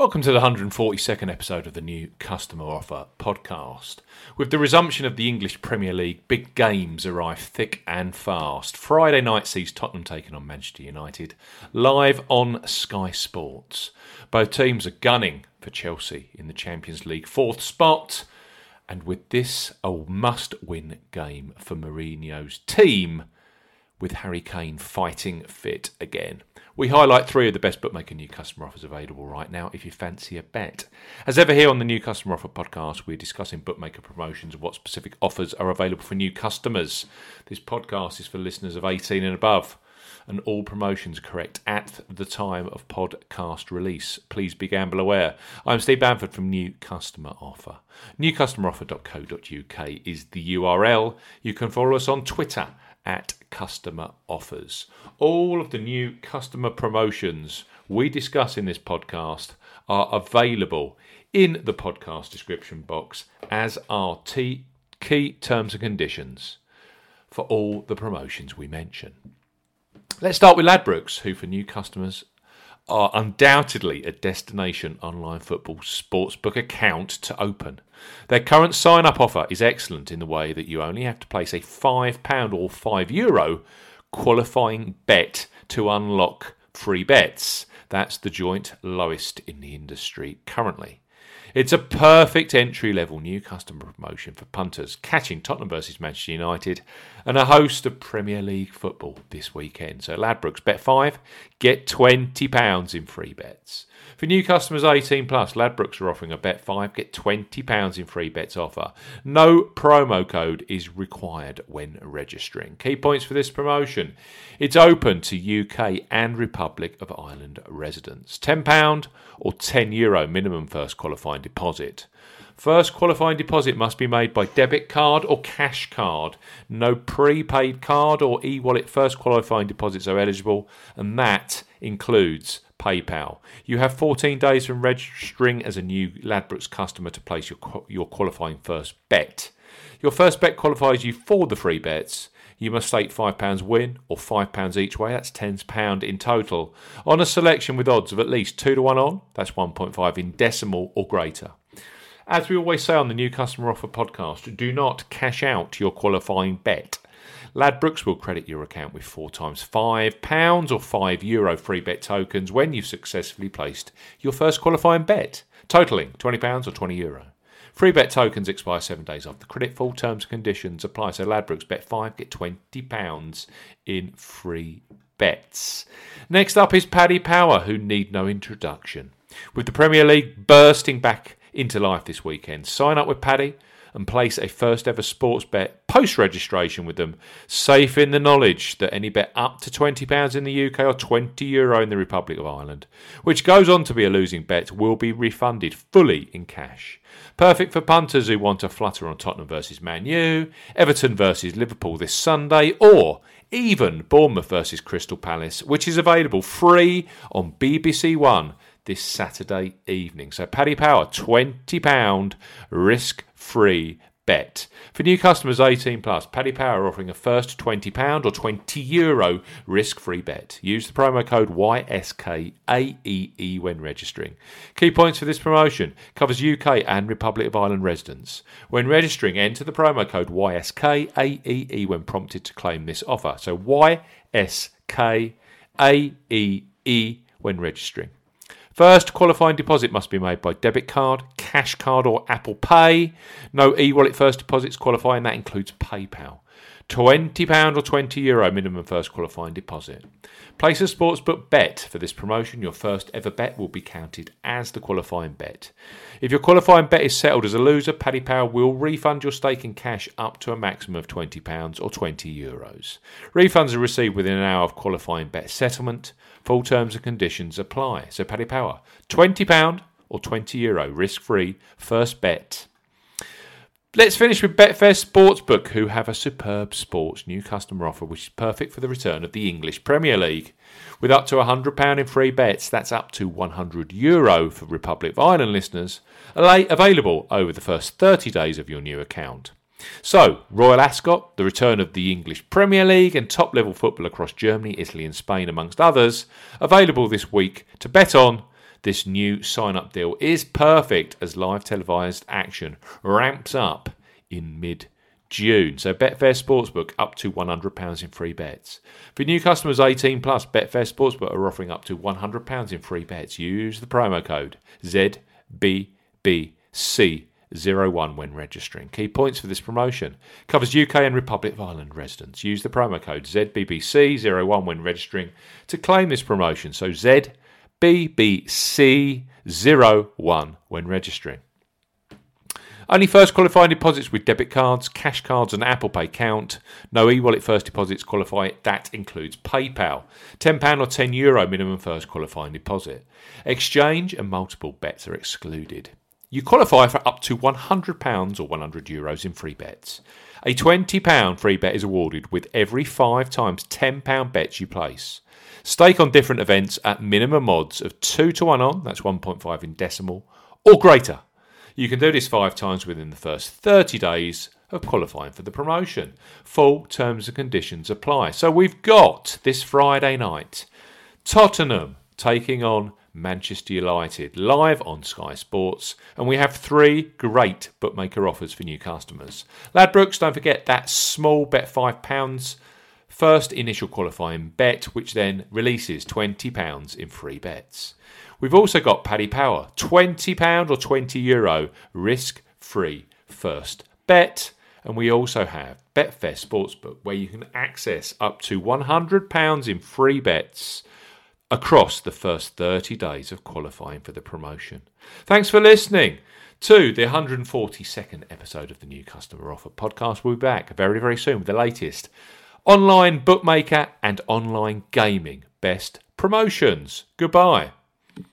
Welcome to the 142nd episode of the new Customer Offer podcast. With the resumption of the English Premier League, big games arrive thick and fast. Friday night sees Tottenham taking on Manchester United, live on Sky Sports. Both teams are gunning for Chelsea in the Champions League fourth spot, and with this, a must win game for Mourinho's team, with Harry Kane fighting fit again. We highlight three of the best bookmaker new customer offers available right now if you fancy a bet. As ever, here on the New Customer Offer podcast, we're discussing bookmaker promotions and what specific offers are available for new customers. This podcast is for listeners of 18 and above, and all promotions correct at the time of podcast release. Please be gamble aware. I'm Steve Bamford from New Customer Offer. NewCustomeroffer.co.uk is the URL. You can follow us on Twitter at customer offers. All of the new customer promotions we discuss in this podcast are available in the podcast description box, as are t- key terms and conditions for all the promotions we mention. Let's start with Ladbrokes, who for new customers are undoubtedly a destination online football sportsbook account to open. Their current sign up offer is excellent in the way that you only have to place a £5 or €5 Euro qualifying bet to unlock free bets. That's the joint lowest in the industry currently. It's a perfect entry level new customer promotion for punters catching Tottenham versus Manchester United and a host of Premier League football this weekend. So Ladbrokes bet 5, get £20 in free bets. For new customers 18 plus, Ladbrokes are offering a bet 5, get £20 in free bets offer. No promo code is required when registering. Key points for this promotion it's open to UK and Republic of Ireland residents. £10 or €10 Euro minimum first qualifying deposit. First qualifying deposit must be made by debit card or cash card. No prepaid card or e wallet first qualifying deposits are eligible, and that includes PayPal. You have 14 days from registering as a new Ladbrokes customer to place your, your qualifying first bet. Your first bet qualifies you for the free bets. You must stake £5 win or £5 each way, that's £10 in total, on a selection with odds of at least 2 to 1 on, that's 1.5 in decimal or greater. As we always say on the New Customer Offer podcast, do not cash out your qualifying bet. Ladbrokes will credit your account with four times £5 or €5 Euro free bet tokens when you've successfully placed your first qualifying bet, totaling £20 or €20. Euro. Free bet tokens expire seven days after credit. Full terms and conditions apply. So Ladbrokes bet five, get £20 in free bets. Next up is Paddy Power, who need no introduction. With the Premier League bursting back into life this weekend. Sign up with Paddy and place a first ever sports bet post registration with them, safe in the knowledge that any bet up to £20 in the UK or €20 Euro in the Republic of Ireland, which goes on to be a losing bet, will be refunded fully in cash. Perfect for punters who want to flutter on Tottenham versus Man U, Everton versus Liverpool this Sunday, or even Bournemouth versus Crystal Palace, which is available free on BBC One this Saturday evening. So, Paddy Power, £20 risk free bet. For new customers 18 plus, Paddy Power offering a first £20 or €20 Euro risk free bet. Use the promo code YSKAEE when registering. Key points for this promotion covers UK and Republic of Ireland residents. When registering, enter the promo code YSKAEE when prompted to claim this offer. So YSKAEE when registering. First, qualifying deposit must be made by debit card, cash card, or Apple Pay. No e wallet first deposits qualify, and that includes PayPal. £20 or €20 Euro minimum first qualifying deposit. Place a sportsbook bet for this promotion. Your first ever bet will be counted as the qualifying bet. If your qualifying bet is settled as a loser, Paddy Power will refund your stake in cash up to a maximum of £20 or €20 Euros. Refunds are received within an hour of qualifying bet settlement. Full terms and conditions apply. So, Paddy Power, £20 or €20 Euro risk free first bet. Let's finish with Betfair Sportsbook, who have a superb sports new customer offer which is perfect for the return of the English Premier League. With up to £100 in free bets, that's up to €100 Euro for Republic of Ireland listeners, available over the first 30 days of your new account. So, Royal Ascot, the return of the English Premier League, and top level football across Germany, Italy, and Spain, amongst others, available this week to bet on this new sign up deal is perfect as live televised action ramps up in mid June. So Betfair Sportsbook up to £100 in free bets. For new customers 18 plus, Betfair Sportsbook are offering up to £100 in free bets. Use the promo code ZBBC01 when registering. Key points for this promotion covers UK and Republic of Ireland residents. Use the promo code ZBBC01 when registering to claim this promotion. So ZBBC01 when registering. Only first qualifying deposits with debit cards, cash cards, and Apple Pay count. No e wallet first deposits qualify. That includes PayPal. £10 or €10 Euro minimum first qualifying deposit. Exchange and multiple bets are excluded. You qualify for up to £100 or €100 Euros in free bets. A £20 free bet is awarded with every five times £10 bets you place. Stake on different events at minimum odds of 2 to 1 on, that's 1.5 in decimal, or greater. You can do this five times within the first 30 days of qualifying for the promotion. Full terms and conditions apply. So we've got this Friday night Tottenham taking on Manchester United live on Sky Sports, and we have three great bookmaker offers for new customers. Ladbrokes, don't forget that small bet £5 first initial qualifying bet, which then releases £20 in free bets. We've also got Paddy Power, £20 or €20 Euro risk free first bet. And we also have Betfair Sportsbook, where you can access up to £100 in free bets across the first 30 days of qualifying for the promotion. Thanks for listening to the 142nd episode of the New Customer Offer podcast. We'll be back very, very soon with the latest online bookmaker and online gaming best promotions. Goodbye.